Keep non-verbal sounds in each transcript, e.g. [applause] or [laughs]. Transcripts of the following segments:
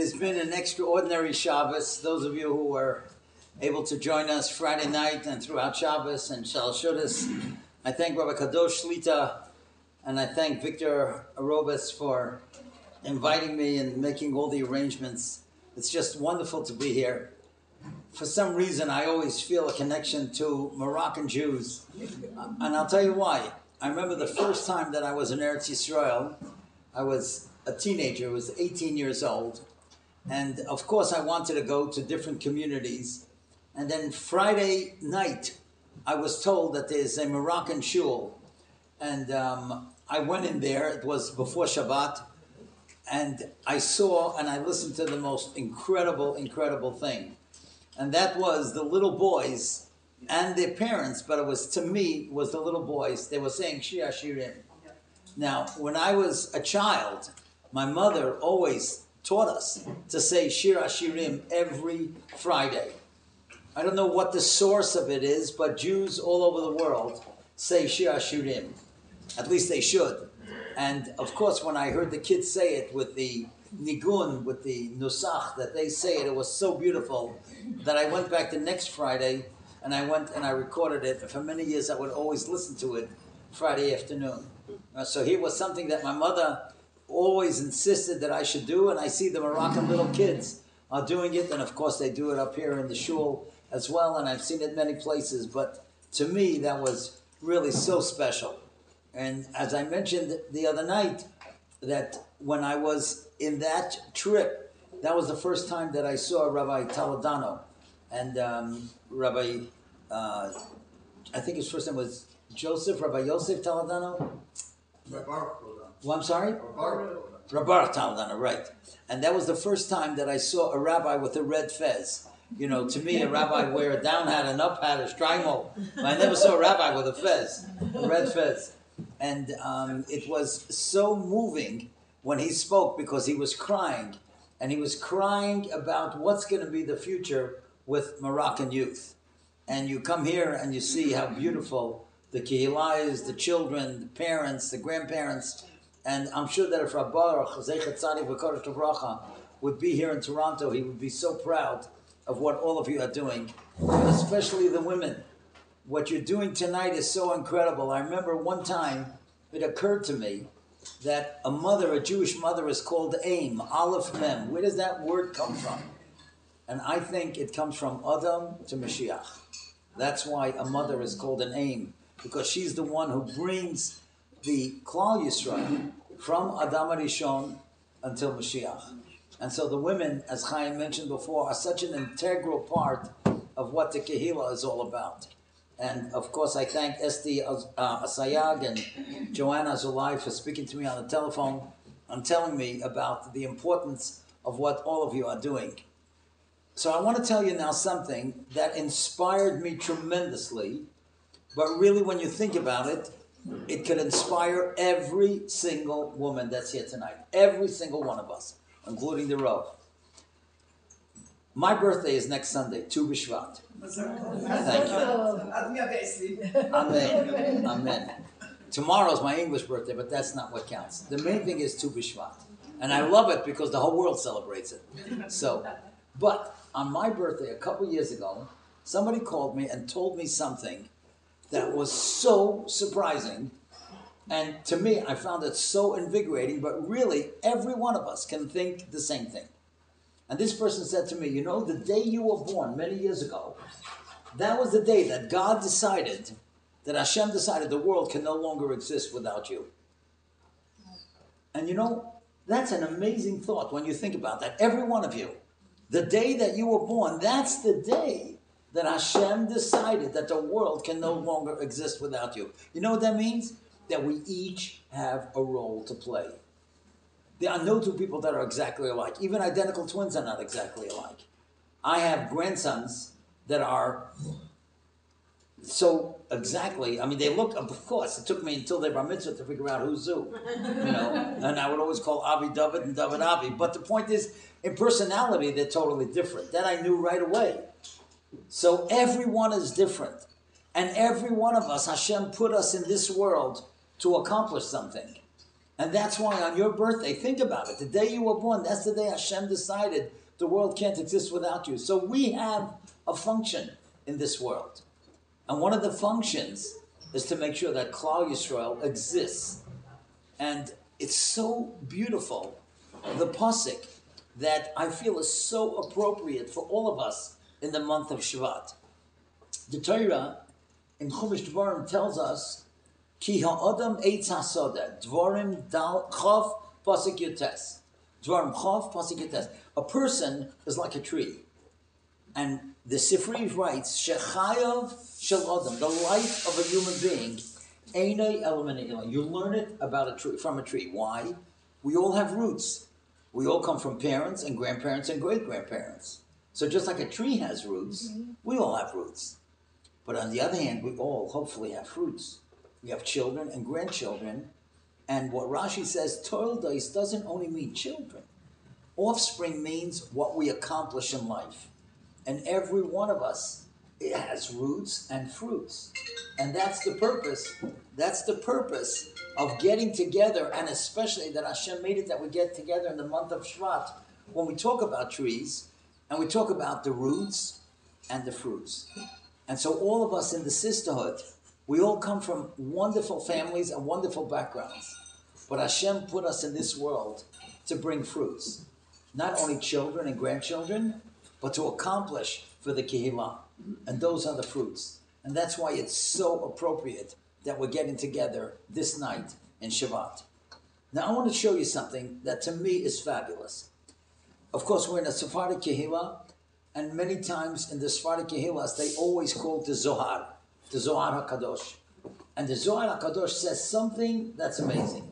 has been an extraordinary Shabbos. Those of you who were able to join us Friday night and throughout Shabbos and Shal Shudas, I thank Rabbi Kadosh Shlita and I thank Victor Arobas for inviting me and making all the arrangements. It's just wonderful to be here. For some reason, I always feel a connection to Moroccan Jews. And I'll tell you why. I remember the first time that I was in Eretz Yisrael, I was a teenager, I was 18 years old. And of course, I wanted to go to different communities. And then Friday night, I was told that there's a Moroccan shul. And um, I went in there, it was before Shabbat, and I saw and I listened to the most incredible, incredible thing. And that was the little boys and their parents, but it was to me was the little boys. They were saying Shir Shirim. Now, when I was a child, my mother always taught us to say Shir Shirim every Friday. I don't know what the source of it is, but Jews all over the world say Shir Shirim. At least they should. And of course, when I heard the kids say it with the nigun, with the nusach, that they say it, it was so beautiful that I went back the next Friday and I went and I recorded it. And for many years, I would always listen to it Friday afternoon. Uh, so here was something that my mother always insisted that I should do, and I see the Moroccan little kids are doing it, and of course they do it up here in the shul as well, and I've seen it many places. But to me, that was really so special. And as I mentioned the other night, that when I was in that trip, that was the first time that I saw Rabbi Toledano and um, Rabbi, uh, I think his first name was Joseph, Rabbi Yosef Toledano. Well, I'm sorry? Rabar Toledano, right. And that was the first time that I saw a rabbi with a red fez. You know, to me, a rabbi [laughs] wear a down hat, an up hat, a shtreimel. I never saw a rabbi with a fez, a red fez. And um, it was so moving when he spoke because he was crying. And he was crying about what's going to be the future with Moroccan youth. And you come here and you see how beautiful the kehillah is, the children, the parents, the grandparents. And I'm sure that if Rabbi Baruch would be here in Toronto, he would be so proud of what all of you are doing, especially the women. What you're doing tonight is so incredible. I remember one time it occurred to me that a mother, a Jewish mother, is called Aim, Aleph Mem. Where does that word come from? And I think it comes from Adam to Mashiach. That's why a mother is called an Aim, because she's the one who brings the Klal Yisrael from Adam Arishon until Mashiach. And so the women, as Chaim mentioned before, are such an integral part of what the Kehillah is all about. And of course, I thank Esti uh, Asayag and Joanna Zulai for speaking to me on the telephone and telling me about the importance of what all of you are doing. So I want to tell you now something that inspired me tremendously, but really, when you think about it, it could inspire every single woman that's here tonight, every single one of us, including the Rav. My birthday is next Sunday, Tu B'Shvat. Thank you. Amen. Amen. Tomorrow's my English birthday, but that's not what counts. The main thing is Tu B'Shvat. And I love it because the whole world celebrates it. So, but on my birthday a couple years ago, somebody called me and told me something that was so surprising. And to me, I found it so invigorating, but really, every one of us can think the same thing. And this person said to me, You know, the day you were born many years ago, that was the day that God decided, that Hashem decided the world can no longer exist without you. And you know, that's an amazing thought when you think about that. Every one of you. The day that you were born, that's the day that Hashem decided that the world can no mm. longer exist without you. You know what that means? That we each have a role to play. There are no two people that are exactly alike. Even identical twins are not exactly alike. I have grandsons that are so exactly. I mean, they look. Of course, it took me until they bar mitzvah to figure out who's who. [laughs] You know, and I would always call Avi David and David Avi. But the point is, in personality, they're totally different. That I knew right away. So everyone is different. And every one of us, Hashem put us in this world to accomplish something. And that's why on your birthday, think about it. The day you were born, that's the day Hashem decided the world can't exist without you. So we have a function in this world. And one of the functions is to make sure that Klal Yisrael exists. And it's so beautiful, the Pasik, that I feel is so appropriate for all of us in the month of Shvat. The Torah in Chumash Dvarim tells us, Ki ha'adam eitz hasoda, Dvarim dal chav pasik. Dvarim chav pasik yotes. A person is like a tree. And the Sifri writes, Shechayav shel adam, the life of a human being, Einay element You learn it about a tree from a tree. Why? We all have roots. We all come from parents and grandparents and great grandparents. So just like a tree has roots, mm-hmm. we all have roots. But on the other hand, we all hopefully have fruits. We have children and grandchildren. And what Rashi says, Toildos doesn't only mean children. Offspring means what we accomplish in life. And every one of us it has roots and fruits. And that's the purpose. That's the purpose of getting together, and especially that Hashem made it that we get together in the month of Shvat when we talk about trees and we talk about the roots and the fruits. And so, all of us in the sisterhood, we all come from wonderful families and wonderful backgrounds. But Hashem put us in this world to bring fruits. Not only children and grandchildren, but to accomplish for the Kehillah. And those are the fruits. And that's why it's so appropriate that we're getting together this night in Shabbat. Now, I want to show you something that to me is fabulous. Of course, we're in a Sephardic Kehillah, and many times in the Sephardic Kehillahs, they always quote the Zohar, the Zohar HaKadosh. And the Zohar HaKadosh says something that's amazing.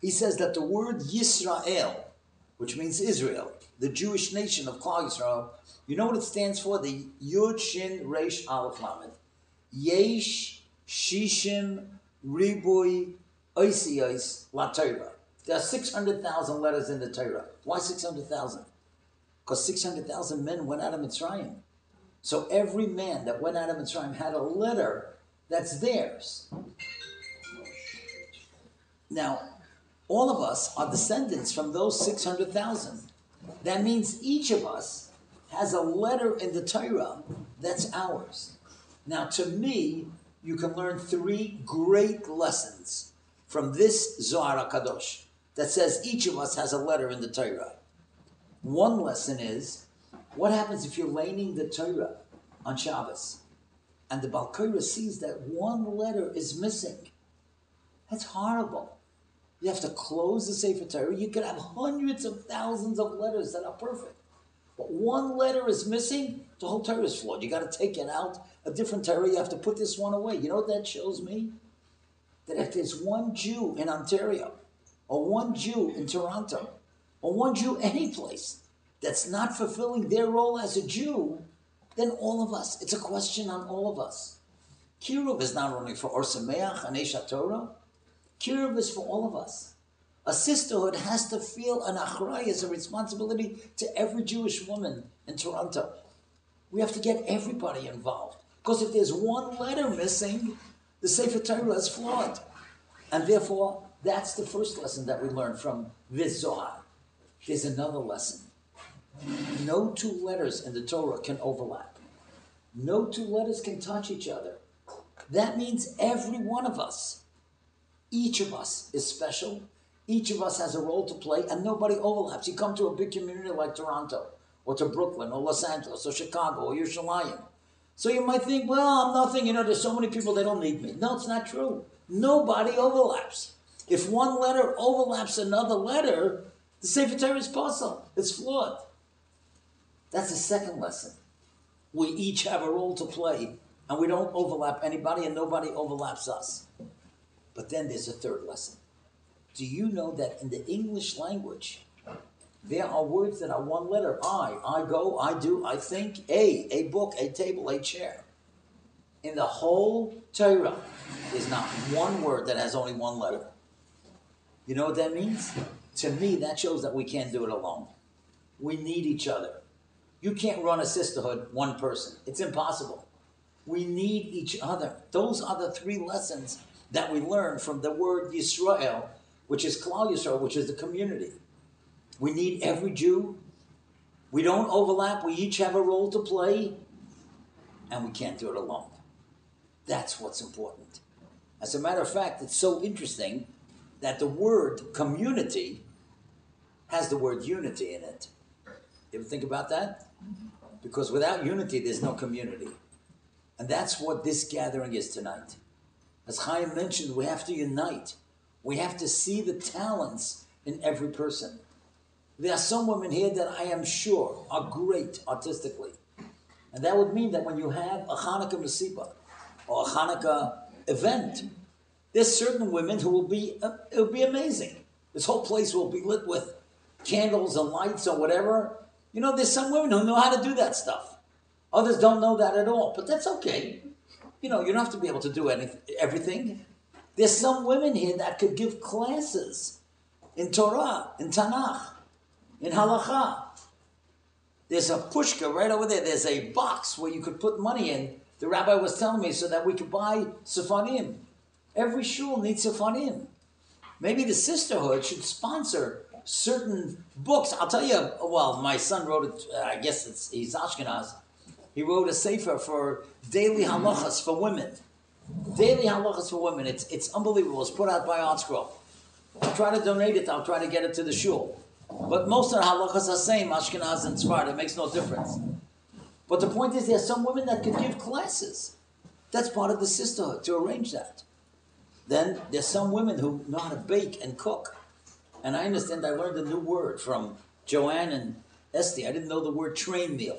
He says that the word Yisrael, which means Israel, the Jewish nation of Klal Yisrael, you know what it stands for? The Yud Shin Reish Aleph Lamed. Yesh Shishim Ribui Oisiyos La Torah. There are 600,000 letters in the Torah. Why 600,000? Because 600,000 men went out of Mitzrayim. So every man that went out of Mitzrayim had a letter that's theirs. Now, all of us are descendants from those 600,000. That means each of us has a letter in the Torah that's ours. Now, to me, you can learn three great lessons from this Zohar Kadosh that says each of us has a letter in the Torah. One lesson is what happens if you're laning the Torah on Shabbos and the Balkira sees that one letter is missing? That's horrible. You have to close the Sefer Torah. You could have hundreds of thousands of letters that are perfect. But one letter is missing, the whole Torah is flawed. You got to take it out, a different Torah, you have to put this one away. You know what that shows me? That if there's one Jew in Ontario, or one Jew in Toronto, or one Jew any place that's not fulfilling their role as a Jew, then all of us, it's a question on all of us. Kiruv is not only for Or Sameach and Aish HaTorah, Kiruv is for all of us. A sisterhood has to feel an achrayus a responsibility to every Jewish woman in Toronto. We have to get everybody involved. Because if there's one letter missing, the Sefer Torah is flawed. And therefore, that's the first lesson that we learn from this Zohar. There's another lesson. No two letters in the Torah can overlap. No two letters can touch each other. That means every one of us, each of us is special each of us has a role to play and nobody overlaps. You come to a big community like Toronto or to Brooklyn or Los Angeles or Chicago or Yerushalayim. So you might think, well, I'm nothing, you know, there's so many people, they don't need me. No, it's not true. Nobody overlaps. If one letter overlaps another letter, the Sefer Torah is puzzle. It's flawed. That's the second lesson. We each have a role to play, and we don't overlap anybody, and nobody overlaps us. But then there's a third lesson. Do you know that in the English language, there are words that are one letter I, I go, I do, I think, a, a book, a table, a chair. In the whole Torah, there's not one word that has only one letter. You know what that means? To me, that shows that we can't do it alone. We need each other. You can't run a sisterhood one person, it's impossible. We need each other. Those are the three lessons that we learn from the word Yisrael which is Klal Yisrael, which is the community. We need every Jew. We don't overlap. We each have a role to play, and we can't do it alone. That's what's important. As a matter of fact, it's so interesting that the word community has the word unity in it. You ever think about that? Because without unity, there's no community. And that's what this gathering is tonight. As Chaim mentioned, we have to unite. We have to see the talents in every person. There are some women here that I am sure are great artistically. And that would mean that when you have a Hanukkah Masiba or a Hanukkah event, there's certain women who will be, uh, it will be amazing. This whole place will be lit with candles and lights or whatever. You know, there's some women who know how to do that stuff. Others don't know that at all, but that's okay. You know, you don't have to be able to do anything, everything. There's some women here that could give classes in Torah, in Tanakh, in Halacha. There's a pushka right over there. There's a box where you could put money in. The rabbi was telling me so that we could buy seforim. Every shul needs seforim. Maybe the sisterhood should sponsor certain books. I'll tell you. Well, my son wrote it. Uh, I guess it's he's Ashkenaz. He wrote a sefer for daily halachas for women. Daily halachas for women. It's it's unbelievable. It's put out by ArtScroll. I'll try to donate it. I'll try to get it to the shul. But most of the halachas are same Ashkenaz and Sfard. It makes no difference. But the point is, there are some women that could give classes. That's part of the sisterhood to arrange that. Then there's some women who know how to bake and cook. And I understand I learned a new word from Joanne and Esty. I didn't know the word train meal.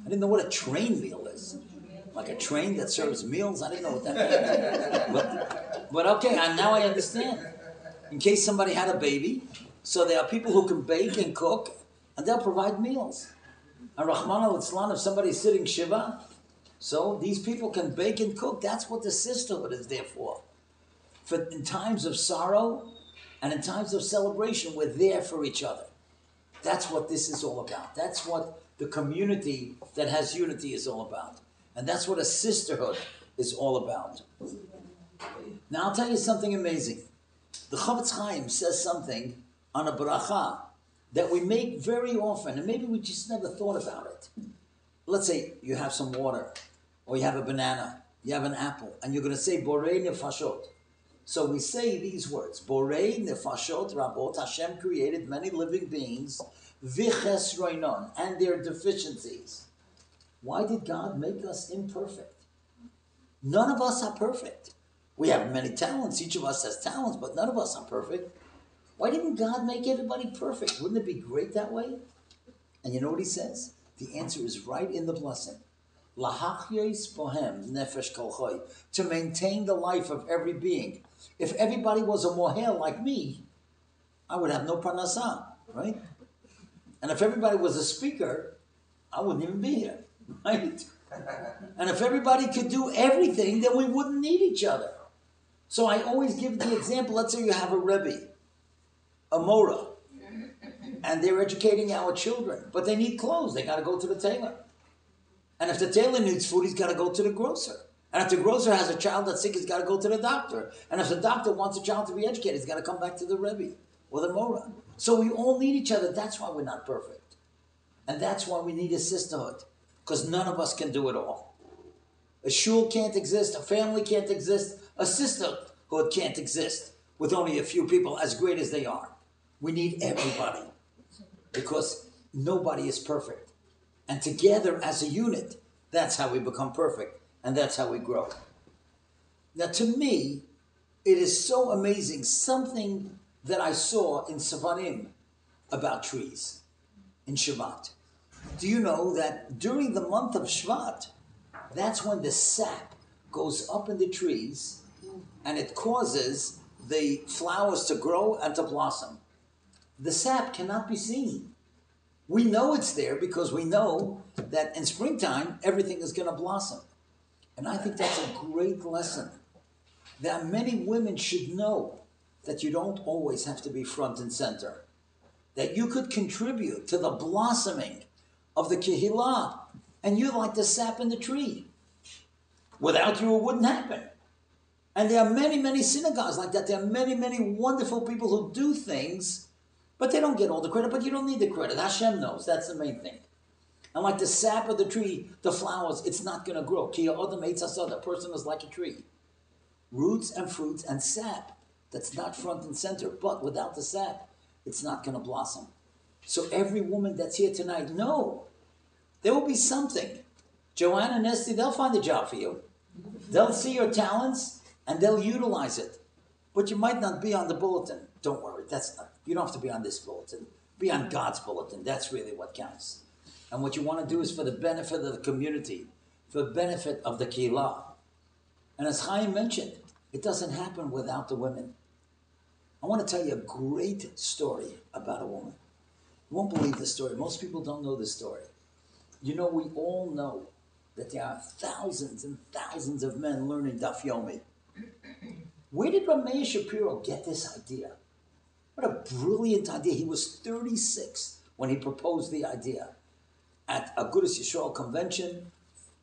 I didn't know what a train meal is. Like a train that serves meals? I didn't know what that meant. [laughs] but, but okay, I, now I understand. In case somebody had a baby, so there are people who can bake and cook, and they'll provide meals. And Rachmana litzlan, if somebody's sitting Shiva, so these people can bake and cook. That's what the sisterhood is there for. For in times of sorrow and in times of celebration, we're there for each other. That's what this is all about. That's what the community that has unity is all about. And that's what a sisterhood is all about. Now I'll tell you something amazing. The Chofetz Chaim says something on a bracha that we make very often, and maybe we just never thought about it. Let's say you have some water, or you have a banana, you have an apple, and you're going to say Borei Nefashot. So we say these words: Borei Nefashot Rabot. Hashem created many living beings, V'chesronan, and their deficiencies. Why did God make us imperfect? None of us are perfect. We have many talents. Each of us has talents, but none of us are perfect. Why didn't God make everybody perfect? Wouldn't it be great that way? And you know what he says? The answer is right in the blessing. bohem nefesh kolchoi. To maintain the life of every being. If everybody was a mohel like me, I would have no parnasah, right? And if everybody was a speaker, I wouldn't even be here, [laughs] right? And if everybody could do everything, then we wouldn't need each other. So I always give the example. Let's say you have a rebbe a mora, and they're educating our children, but they need clothes. They got to go to the tailor. And if the tailor needs food, he's got to go to the grocer. And if the grocer has a child that's sick, he's got to go to the doctor. And if the doctor wants a child to be educated, he's got to come back to the Rebbe or the Mora. So we all need each other. That's why we're not perfect. And that's why we need a sisterhood, because none of us can do it all. A shul can't exist, a family can't exist, a sisterhood can't exist with only a few people as great as they are. We need everybody because nobody is perfect. And together as a unit, that's how we become perfect and that's how we grow. Now, to me, it is so amazing something that I saw in Savanim about trees in Shvat. Do you know that during the month of Shvat, that's when the sap goes up in the trees and it causes the flowers to grow and to blossom the sap cannot be seen. We know it's there because we know that in springtime everything is going to blossom. And I think that's a great lesson that many women should know that you don't always have to be front and center, that you could contribute to the blossoming of the kehillah, and you're like the sap in the tree. Without you, it wouldn't happen. And there are many, many synagogues like that. There are many, many wonderful people who do things, but they don't get all the credit, but you don't need the credit. Hashem knows. That's the main thing. And like the sap of the tree, the flowers, it's not going to grow. Kia odom the person is like a tree. Roots and fruits and sap. That's not front and center. But without the sap, it's not going to blossom. So every woman that's here tonight, no, there will be something. Joanna and they'll find a job for you. They'll see your talents and they'll utilize it. But you might not be on the bulletin. Don't worry, that's not. You don't have to be on this bulletin. Be on God's bulletin. That's really what counts. And what you want to do is for the benefit of the community, for the benefit of the kehillah. And as Chaim mentioned, it doesn't happen without the women. I want to tell you a great story about a woman. You won't believe the story. Most people don't know this story. You know, we all know that there are thousands and thousands of men learning Daf Yomi. Where did Reb Meir Shapiro get this idea? What a brilliant idea. He was 36 when he proposed the idea at a Agudas Yisrael convention,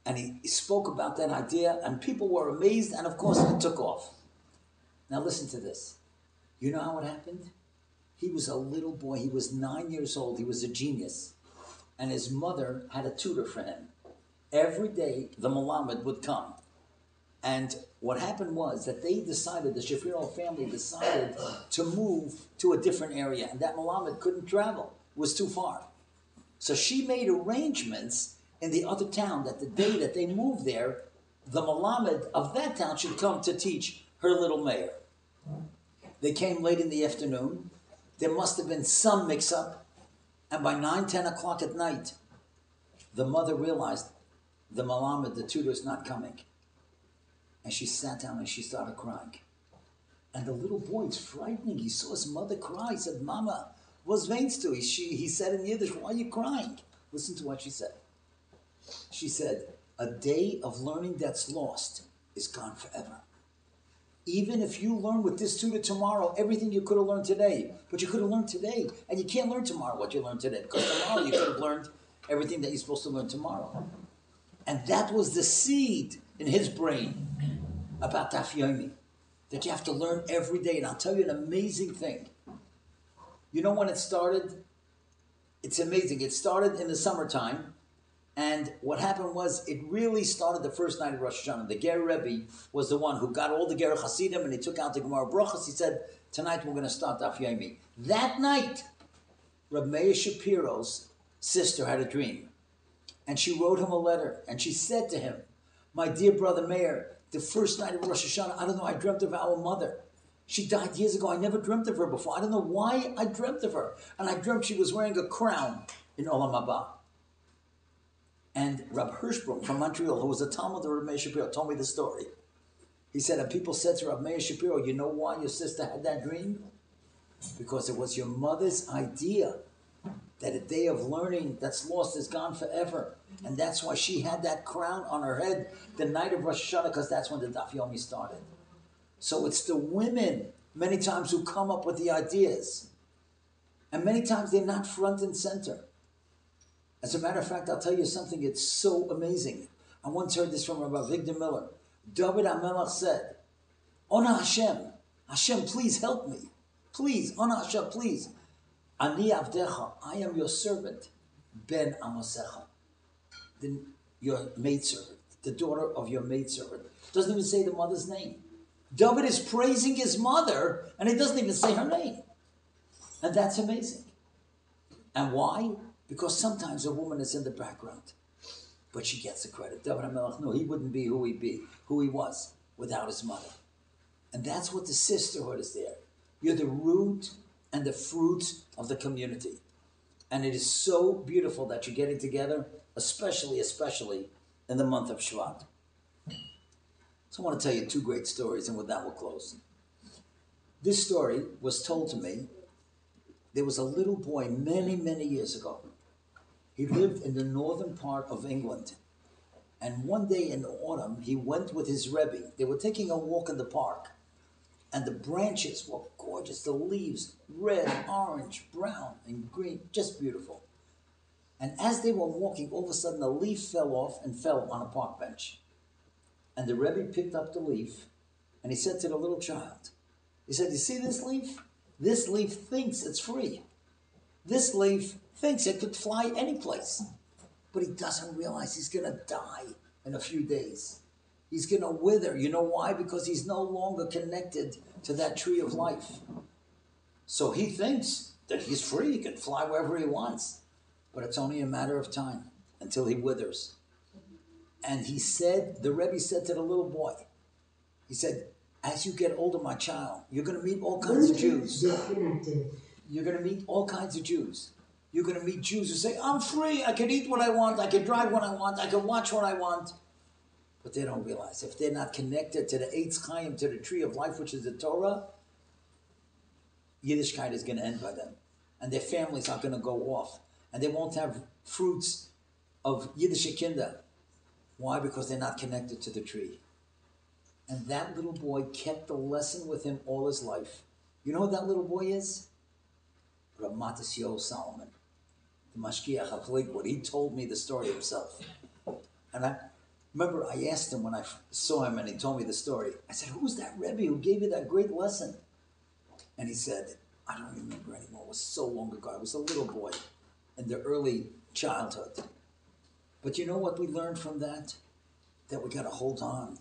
and he, he spoke about that idea, and people were amazed, and of course it took off. Now listen to this. You know how it happened? He was a little boy. He was nine years old. He was a genius. And his mother had a tutor for him. Every day, the Malamed would come. And what happened was that they decided, the Shapiro family decided to move to a different area. And that Malamed couldn't travel, it was too far. So she made arrangements in the other town that the day that they moved there, the Malamed of that town should come to teach her little Meir. They came late in the afternoon. There must have been some mix up. And by 9, 10 o'clock at night, the mother realized the Malamed, the tutor, is not coming. And she sat down and she started crying. And the little boy, it's frightening. He saw his mother cry. He said, Mama, what's veins to? He, she, he said in Yiddish, why are you crying? Listen to what she said. She said, a day of learning that's lost is gone forever. Even if you learn with this tutor tomorrow everything you could have learned today, but you could have learned today, and you can't learn tomorrow what you learned today because tomorrow you could have learned everything that you're supposed to learn tomorrow. And that was the seed in his brain about Daf Yomi, that you have to learn every day. And I'll tell you an amazing thing. You know when it started? It's amazing. It started in the summertime and what happened was, it really started the first night of Rosh Hashanah. The Ger Rebbe was the one who got all the Ger Hasidim and he took out the Gemara Brachas. He said, tonight we're going to start Daf Yomi. That night, Reb Meir Shapiro's sister had a dream. And she wrote him a letter. And she said to him, my dear brother Meir, the first night of Rosh Hashanah, I don't know, I dreamt of our mother. She died years ago. I never dreamt of her before. I don't know why I dreamt of her. And I dreamt she was wearing a crown in Olam Haba. And Rab Hirschbaum from Montreal, who was a talmid of Rab Meir Shapiro, told me the story. He said, and people said to Rab Meir Shapiro, you know why your sister had that dream? Because it was your mother's idea that a day of learning that's lost is gone forever. And that's why she had that crown on her head the night of Rosh Hashanah, because that's when the Daf Yomi started. So it's the women, many times, who come up with the ideas. And many times they're not front and center. As a matter of fact, I'll tell you something, it's so amazing. I once heard this from Rabbi Victor Miller. David HaMelech said, Ona Hashem, Hashem, please help me. Please, Ona Hashem, please. Ani Avdecha, I am your servant, Ben Amosecha. The, your maidservant, the daughter of your maidservant. Doesn't even say the mother's name. David is praising his mother, and he doesn't even say her name. And that's amazing. And why? Because sometimes a woman is in the background, but she gets the credit. David HaMelech, no, he wouldn't be who he be, who he was without his mother. And that's what the sisterhood is there. You're the root and the fruit of the community. And it is so beautiful that you're getting together, especially, especially in the month of Shvat. So I want to tell you two great stories, and with that we'll close. This story was told to me. There was a little boy many, many years ago he lived in the northern part of England. And one day in the autumn, he went with his Rebbe. They were taking a walk in the park. And the branches were gorgeous. The leaves, red, orange, brown, and green, just beautiful. And as they were walking, all of a sudden a leaf fell off and fell on a park bench. And the Rebbe picked up the leaf And he said to the little child, he said, You see this leaf? This leaf thinks it's free. This leaf thinks it could fly any place. But he doesn't realize he's going to die in a few days. He's going to wither. You know why? Because he's no longer connected to that tree of life. So he thinks that he's free, he can fly wherever he wants. But it's only a matter of time until he withers. And he said, the Rebbe said to the little boy, he said, as you get older, my child, you're going to meet all kinds of Jews. You're going to meet all kinds of Jews. You're going to meet Jews who say, I'm free, I can eat what I want, I can drive what I want, I can watch what I want. But they don't realize if they're not connected to the Eitz Chaim, to the tree of life, which is the Torah, Yiddishkeit is going to end by them. And their families are going to go off. And they won't have fruits of Yiddish Kinder. Why? Because they're not connected to the tree. And that little boy kept the lesson with him all his life. You know who that little boy is? Rav Matisyahu Salomon, the Mashgiach of Lakewood. He told me the story himself. And I remember I asked him when I saw him and he told me the story. I said, Who's that Rebbe who gave you that great lesson? And he said, I don't remember anymore. It was so long ago. I was a little boy in the early childhood. But you know what we learned from that? That we got to hold on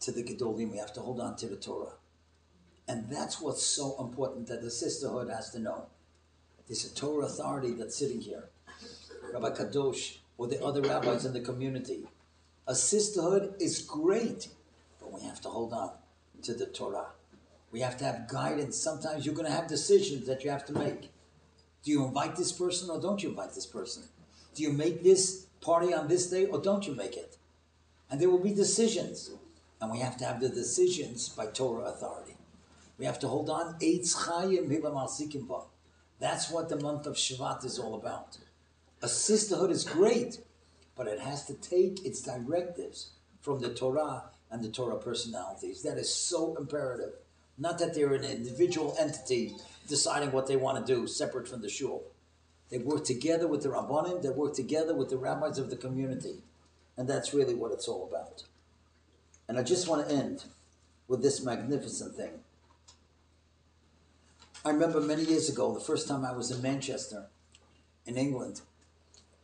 to the Gedolim. We have to hold on to the Torah. And that's what's so important that the sisterhood has to know. There's a Torah authority that's sitting here, Rabbi Kadosh, or the other rabbis in the community. A sisterhood is great, but we have to hold on to the Torah. We have to have guidance. Sometimes you're going to have decisions that you have to make. Do you invite this person or don't you invite this person? Do you make this party on this day or don't you make it? And there will be decisions. And we have to have the decisions by Torah authority. We have to hold on. That's what the month of Shvat is all about. A sisterhood is great, but it has to take its directives from the Torah and the Torah personalities. That is so imperative. Not that they're an individual entity deciding what they want to do separate from the shul. They work together with the Rabbanim, they work together with the rabbis of the community. And that's really what it's all about. And I just want to end with this magnificent thing. I remember many years ago, the first time I was in Manchester, in England,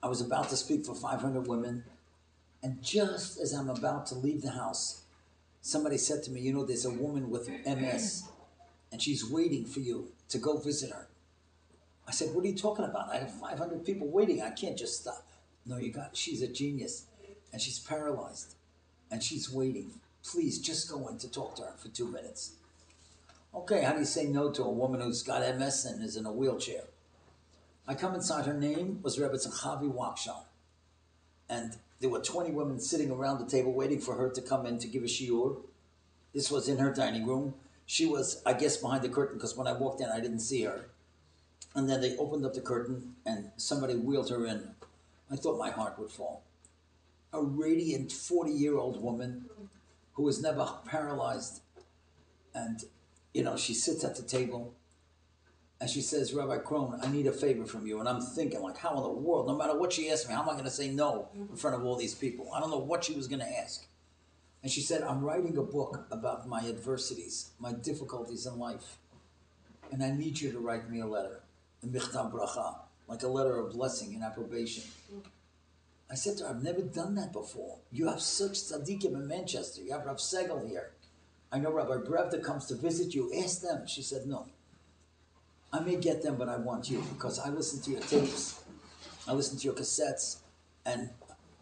I was about to speak for 500 women. And just as I'm about to leave the house, somebody said to me, You know, there's a woman with MS, and she's waiting for you to go visit her. I said, What are you talking about? I have 500 people waiting. I can't just stop. No, you got, she's a genius, and she's paralyzed, and she's waiting. Please just go in to talk to her for two minutes. Okay, how do you say no to a woman who's got MS and is in a wheelchair? I come inside, her name was Rebbetzin Chavi Waksham. And there were 20 women sitting around the table waiting for her to come in to give a shiur. This was in her dining room. She was, I guess, behind the curtain because when I walked in, I didn't see her. And then they opened up the curtain and somebody wheeled her in. I thought my heart would fall. A radiant 40 year old woman who was never paralyzed. And you know, she sits at the table and she says, Rabbi Krohn, I need a favor from you. And I'm thinking, like, how in the world, no matter what she asked me, how am I going to say no in front of all these people? I don't know what she was going to ask. And she said, I'm writing a book about my adversities, my difficulties in life. And I need you to write me a letter, michtav bracha, like a letter of blessing and approbation. I said to her, I've never done that before. You have such tzaddikim in Manchester. You have Rav Segal here. I know Rabbi Brevda comes to visit you. Ask them. She said, No. I may get them, but I want you because I listen to your tapes, I listen to your cassettes, and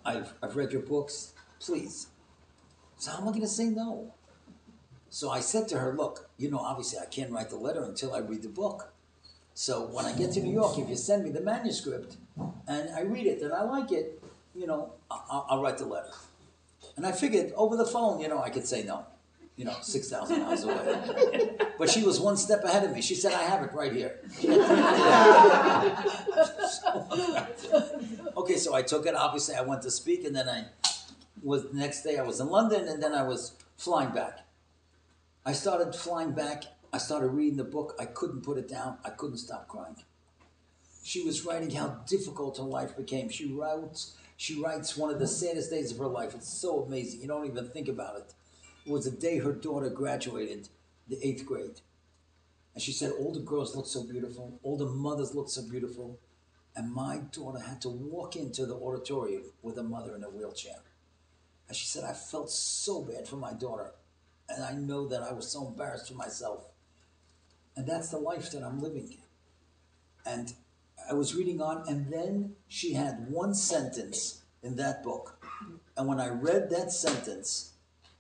I've, I've read your books. Please. So, how am I going to say no? So I said to her, Look, you know, obviously I can't write the letter until I read the book. So when I get to New York, if you send me the manuscript and I read it and I like it, you know, I'll, I'll write the letter. And I figured over the phone, you know, I could say no you know, 6,000 miles away. [laughs] But she was one step ahead of me. She said, I have it right here. [laughs] okay, so I took it. Obviously, I went to speak, and then I was, the next day I was in London, and then I was flying back. I started flying back. I started reading the book. I couldn't put it down. I couldn't stop crying. She was writing how difficult her life became. She writes, she writes one of the saddest days of her life. It's so amazing. You don't even think about it It was the day her daughter graduated the eighth grade. And she said, All the girls look so beautiful, all the mothers look so beautiful. And my daughter had to walk into the auditorium with a mother in a wheelchair. And she said, I felt so bad for my daughter. And I know that I was so embarrassed for myself. And that's the life that I'm living. And I was reading on, and then she had one sentence in that book. And when I read that sentence,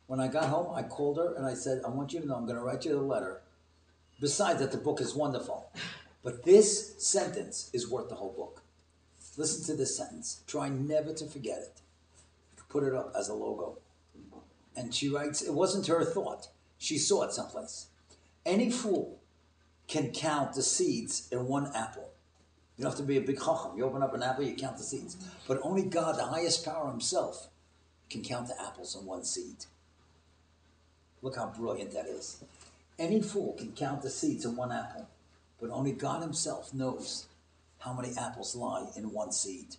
when I got home, I called her and I said, I want you to know I'm going to write you a letter. Besides that, the book is wonderful. But this sentence is worth the whole book. Listen to this sentence. Try never to forget it. Put it up as a logo. And she writes, it wasn't her thought. She saw it someplace. Any fool can count the seeds in one apple. You don't have to be a big chacham. You open up an apple, you count the seeds. But only God, the highest power himself, can count the apples in one seed. Look how brilliant that is. Any fool can count the seeds in one apple, but only God himself knows how many apples lie in one seed.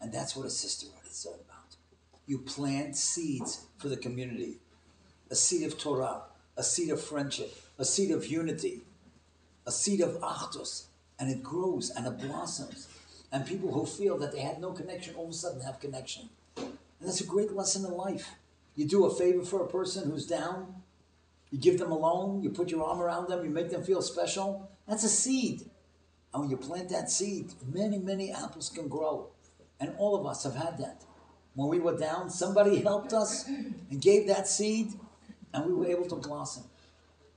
And that's what a sisterhood is all about. You plant seeds for the community a seed of Torah, a seed of friendship, a seed of unity, a seed of achdus, and it grows and it blossoms. And people who feel that they had no connection all of a sudden have connection. And that's a great lesson in life. You do a favor for a person who's down, you give them a loan, you put your arm around them, you make them feel special. That's a seed. And when you plant that seed, many, many apples can grow. And all of us have had that. When we were down, somebody helped us and gave that seed, and we were able to blossom.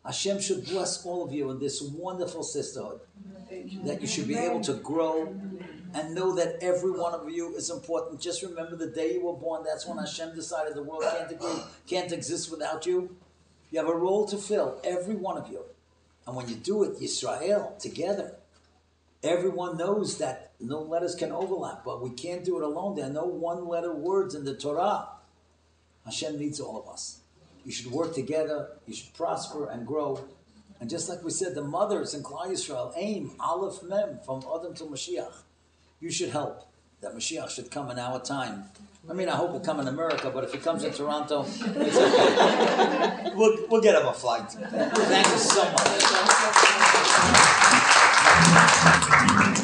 Hashem should bless all of you in this wonderful sisterhood. That you should be able to grow and know that every one of you is important. Just remember the day you were born, that's when Hashem decided the world can't, agree, can't exist without you. You have a role to fill, every one of you. And when you do it, Yisrael, together, everyone knows that no letters can overlap, but we can't do it alone. There are no one letter words in the Torah. Hashem needs all of us. You should work together, you should prosper and grow. And just like we said, the mothers in Klal Yisrael aim Aleph Mem from Adam to Mashiach. You should help that Mashiach should come in our time. I mean, I hope he'll come in America, but if he comes in Toronto, okay. we'll, we'll get him a flight. Thank you so much.